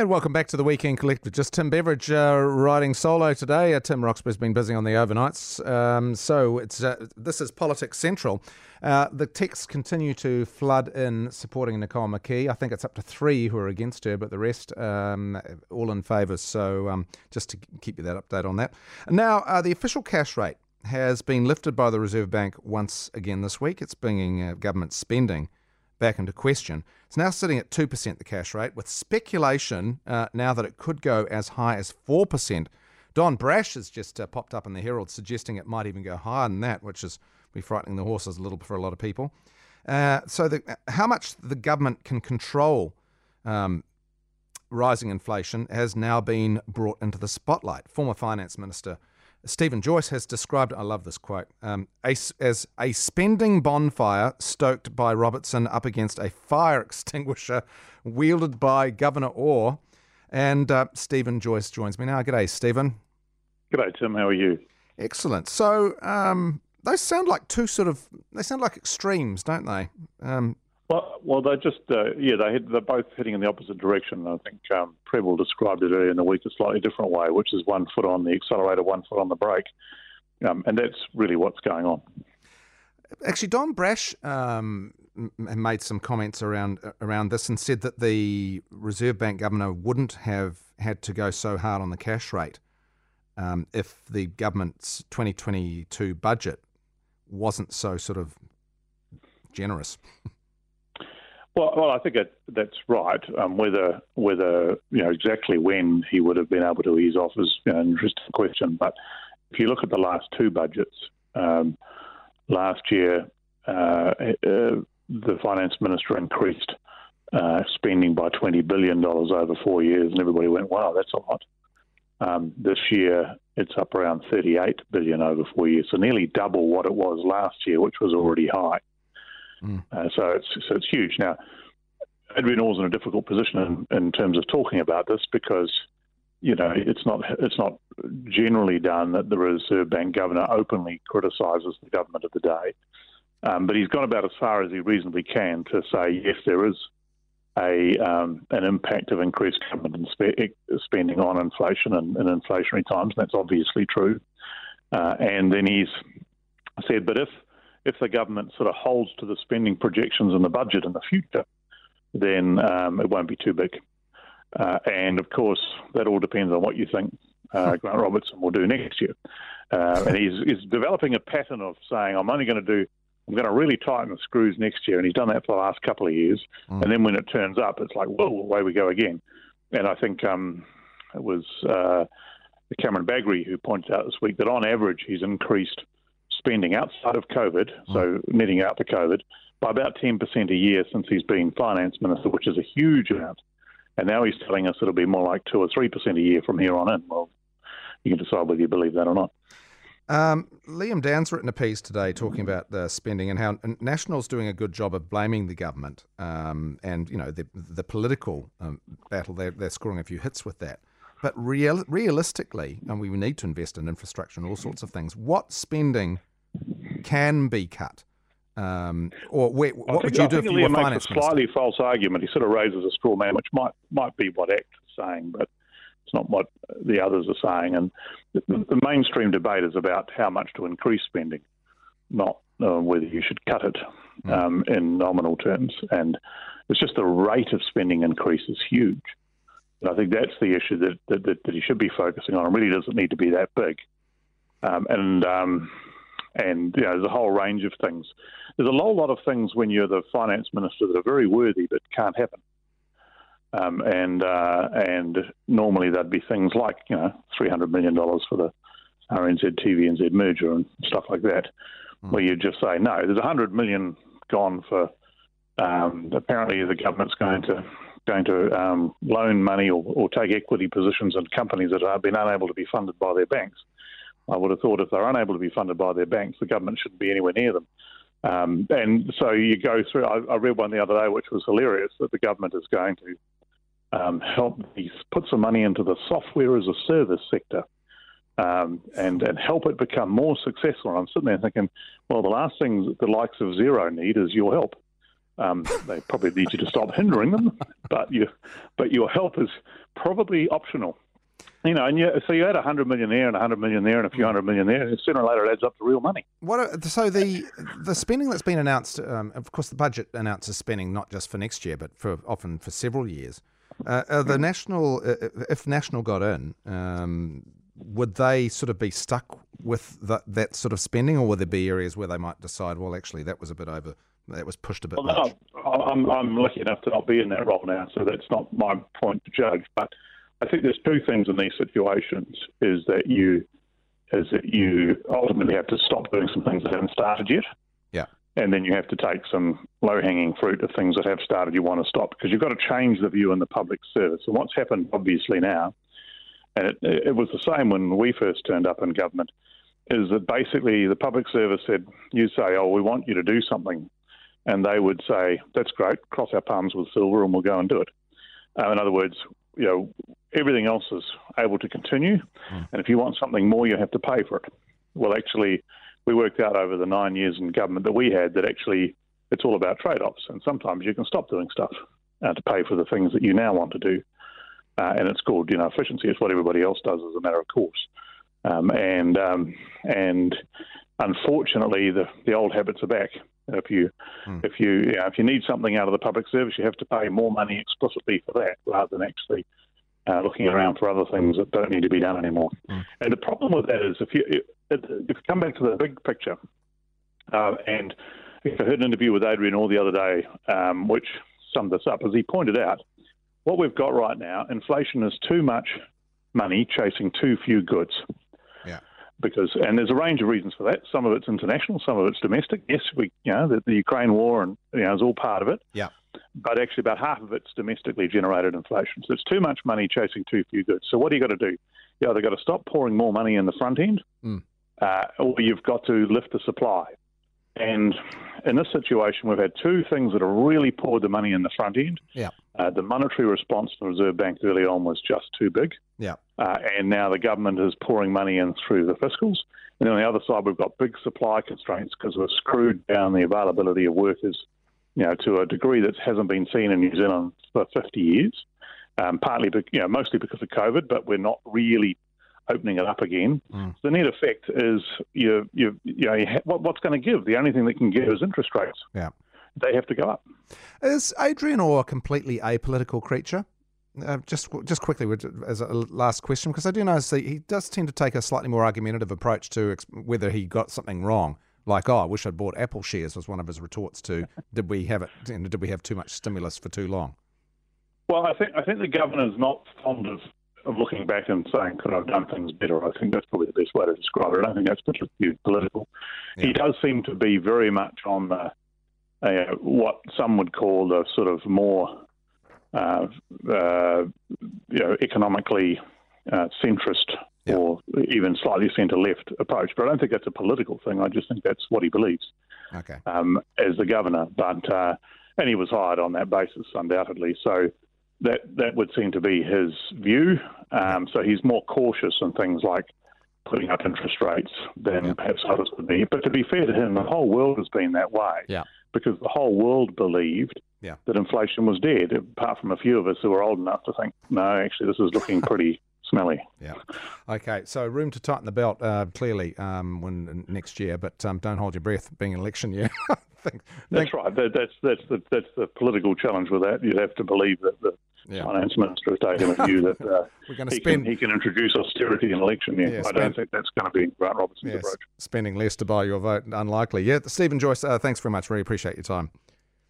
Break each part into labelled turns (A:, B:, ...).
A: And welcome back to the Weekend Collective. Just Tim Beveridge uh, riding solo today. Uh, Tim Roxburgh's been busy on the overnights. Um, so it's uh, this is Politics Central. Uh, the texts continue to flood in supporting Nicole McKee. I think it's up to three who are against her, but the rest um, all in favour. So um, just to keep you that update on that. Now, uh, the official cash rate has been lifted by the Reserve Bank once again this week. It's bringing uh, government spending back into question. It's now sitting at 2%, the cash rate, with speculation uh, now that it could go as high as 4%. Don Brash has just uh, popped up in the Herald suggesting it might even go higher than that, which is be frightening the horses a little for a lot of people. Uh, so, the, how much the government can control um, rising inflation has now been brought into the spotlight. Former Finance Minister Steven Joyce has described, I love this quote, um, as, as a spending bonfire stoked by Robertson up against a fire extinguisher wielded by Governor Orr. And uh, Steven Joyce joins me now. G'day, Steven.
B: G'day, Tim. How are you?
A: Excellent. So, um, those sound like two sort of, they sound like extremes, don't they? Um,
B: well, well, they just uh, yeah, they hit, they're both heading in the opposite direction. I think um, Prebble described it earlier in the week a slightly different way, which is one foot on the accelerator, one foot on the brake, um, and that's really what's going on.
A: Actually, Don Brash um, made some comments around around this and said that the Reserve Bank governor wouldn't have had to go so hard on the cash rate um, if the government's 2022 budget wasn't so sort of generous.
B: Well, well, I think that's right. Um, whether whether you know exactly when he would have been able to ease off is you know, an interesting question. But if you look at the last two budgets, um, last year uh, uh, the finance minister increased uh, spending by twenty billion dollars over four years, and everybody went, "Wow, that's a lot." Um, this year, it's up around thirty-eight billion over four years, so nearly double what it was last year, which was already high. Mm. Uh, so it's so it's huge. Now, Adrian Orr's in a difficult position in, in terms of talking about this because you know it's not it's not generally done that the Reserve Bank governor openly criticises the government of the day, um, but he's gone about as far as he reasonably can to say yes, there is a um, an impact of increased government spending on inflation and in inflationary times. And that's obviously true. Uh, and then he's said, but if if the government sort of holds to the spending projections in the budget in the future, then um, it won't be too big. Uh, and of course, that all depends on what you think uh, Grant Robertson will do next year. Uh, and he's, he's developing a pattern of saying, I'm only going to do, I'm going to really tighten the screws next year. And he's done that for the last couple of years. Mm. And then when it turns up, it's like, whoa, away we go again. And I think um, it was uh, Cameron Bagrie who pointed out this week that on average he's increased spending outside of COVID, so mm. netting out the COVID, by about 10% a year since he's been finance minister, which is a huge amount. And now he's telling us it'll be more like 2 or 3% a year from here on in. Well, you can decide whether you believe that or not.
A: Um, Liam Dann's written a piece today talking about the spending and how National's doing a good job of blaming the government um, and you know the the political um, battle. They're, they're scoring a few hits with that. But real, realistically, and we need to invest in infrastructure and all sorts of things. What spending can be cut? Um, or where, what would you do if you were finance
B: makes a slightly false argument. He sort of raises a straw man, which might might be what ACT is saying, but it's not what the others are saying. And the, the mainstream debate is about how much to increase spending, not uh, whether you should cut it hmm. um, in nominal terms. And it's just the rate of spending increase is huge. And I think that's the issue that, that, that, he should be focusing on. It really doesn't need to be that big. Um, and um, and you know, there's a whole range of things. There's a whole lot of things when you're the finance minister that are very worthy but can't happen. Um, and uh, and normally that'd be things like you know 300 million dollars for the RNZ TVNZ merger and stuff like that, mm. where you just say no. There's 100 million gone for. Um, apparently, the government's going to going to um, loan money or, or, take equity positions in companies that have been unable to be funded by their banks. I would have thought if they're unable to be funded by their banks, the government shouldn't be anywhere near them. Um, and so you go through. I, I, read one the other day, which was hilarious, that the government is going to um, help put some money into the software as a service sector. Um, and and help it become more successful. And I'm sitting there thinking, well, the last thing the likes of Xero need is your help. Um, they probably need you to stop hindering them, but you, but your help is probably optional. You know, and you, so you add a hundred million there and a hundred million there and a few hundred million there, and sooner or later it adds up to real money.
A: What? Are, so the the spending that's been announced, um, of course, the budget announces spending not just for next year, but for often for several years. Uh, the national, uh, if national got in, um, would they sort of be stuck with that, that sort of spending, or would there be areas where they might decide, well, actually, that was a bit over, that was pushed a bit well, much?
B: I'm, I'm lucky enough to not be in that role now, so that's not my point to judge. But I think there's two things in these situations: is that you is that you ultimately have to stop doing some things that haven't started yet.
A: Yeah.
B: And then you have to take some low hanging fruit of things that have started you want to stop because you've got to change the view in the public service. And what's happened, obviously, now and it, it was the same when we first turned up in government, is that basically the public service said, you say, oh, we want you to do something. And they would say, that's great, cross our palms with silver and we'll go and do it. Uh, in other words, you know, everything else is able to continue. Mm. And if you want something more, you have to pay for it. Well, actually, we worked out over the nine years in government that we had that actually it's all about trade offs. And sometimes you can stop doing stuff uh, to pay for the things that you now want to do uh, and it's called you know efficiency. It's what everybody else does as a matter of course, um, and um, and unfortunately the the old habits are back. If you mm. if you, you know, if you need something out of the public service, you have to pay more money explicitly for that rather than actually uh, looking around for other things that don't need to be done anymore. Mm. And the problem with that is if you if you come back to the big picture, uh, and I heard an interview with Adrian Orr the other day, um, which summed this up, as he pointed out what we've got right now, inflation is too much money chasing too few goods.
A: Yeah.
B: Because and there's a range of reasons for that. Some of it's international, some of it's domestic. Yes, we you know the, the Ukraine war and you know is all part of it.
A: Yeah.
B: But actually, about half of it's domestically generated inflation. So it's too much money chasing too few goods. So what do you got to do? You either got to stop pouring more money in the front end, mm. uh, or you've got to lift the supply. And in this situation, we've had two things that have really poured the money in the front end.
A: Yeah.
B: Uh, the monetary response from the Reserve Bank early on was just too big.
A: Yeah.
B: Uh, and now the government is pouring money in through the fiscals. And on the other side, we've got big supply constraints because we've screwed down the availability of workers, you know, to a degree that hasn't been seen in New Zealand for 50 years. Um, partly, you know, mostly because of COVID, but we're not really opening it up again. Mm. The net effect is you you you know you ha- what, what's going to give? The only thing that can give is interest rates.
A: Yeah,
B: they have to go up.
A: Is Adrian Orr a completely apolitical creature? Uh, just just quickly as a last question, because I do notice that he does tend to take a slightly more argumentative approach to ex- whether he got something wrong. Like, oh, I wish I'd bought Apple shares was one of his retorts to did we have it? Did we have too much stimulus for too long?
B: Well, I think I think the governor's not fond of of looking back and saying, could I have done things better? I think that's probably the best way to describe it. I don't think that's particularly political. Yeah. He does seem to be very much on the, uh, what some would call the sort of more, uh, uh, you know, economically uh, centrist yeah. or even slightly centre left approach. But I don't think that's a political thing. I just think that's what he believes.
A: Okay.
B: Um, as the governor, but uh, and he was hired on that basis, undoubtedly. So that that would seem to be his view. Um, so he's more cautious in things like putting up interest rates than yeah. perhaps others would be. But to be fair to him, the whole world has been that way.
A: Yeah.
B: Because the whole world believed
A: yeah.
B: that inflation was dead, apart from a few of us who were old enough to think, no, actually, this is looking pretty smelly.
A: Yeah. Okay. So room to tighten the belt uh, clearly um, when next year, but um, don't hold your breath, being an election year.
B: think, that's think, right. That, that's that's the that's the political challenge with that. You'd have to believe that the yeah. finance minister has taken a view that uh, We're going to he, spend... can, he can introduce austerity in election year. Yeah, I don't think that's going to be Grant Robertson's yes, approach.
A: Spending less to buy your vote, unlikely. Yeah, Steven Joyce, uh, thanks very much. Really appreciate your time.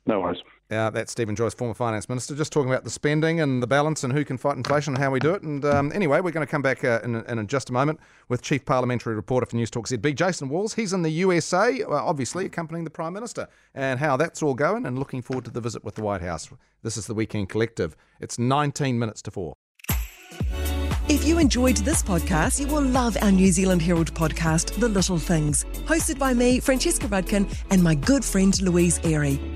B: No worries.
A: Uh, that's Steven Joyce, former finance minister, just talking about the spending and the balance and who can fight inflation and how we do it. And um, anyway, we're going to come back uh, in, in, just a moment with Chief Parliamentary Reporter for News Talk ZB, Jason Walls. He's in the USA, obviously accompanying the Prime Minister, and how that's all going and looking forward to the visit with the White House. This is the Weekend Collective. It's 19 minutes to four.
C: If you enjoyed this podcast, you will love our New Zealand Herald podcast, The Little Things, hosted by me, Francesca Rudkin, and my good friend Louise Ayrie.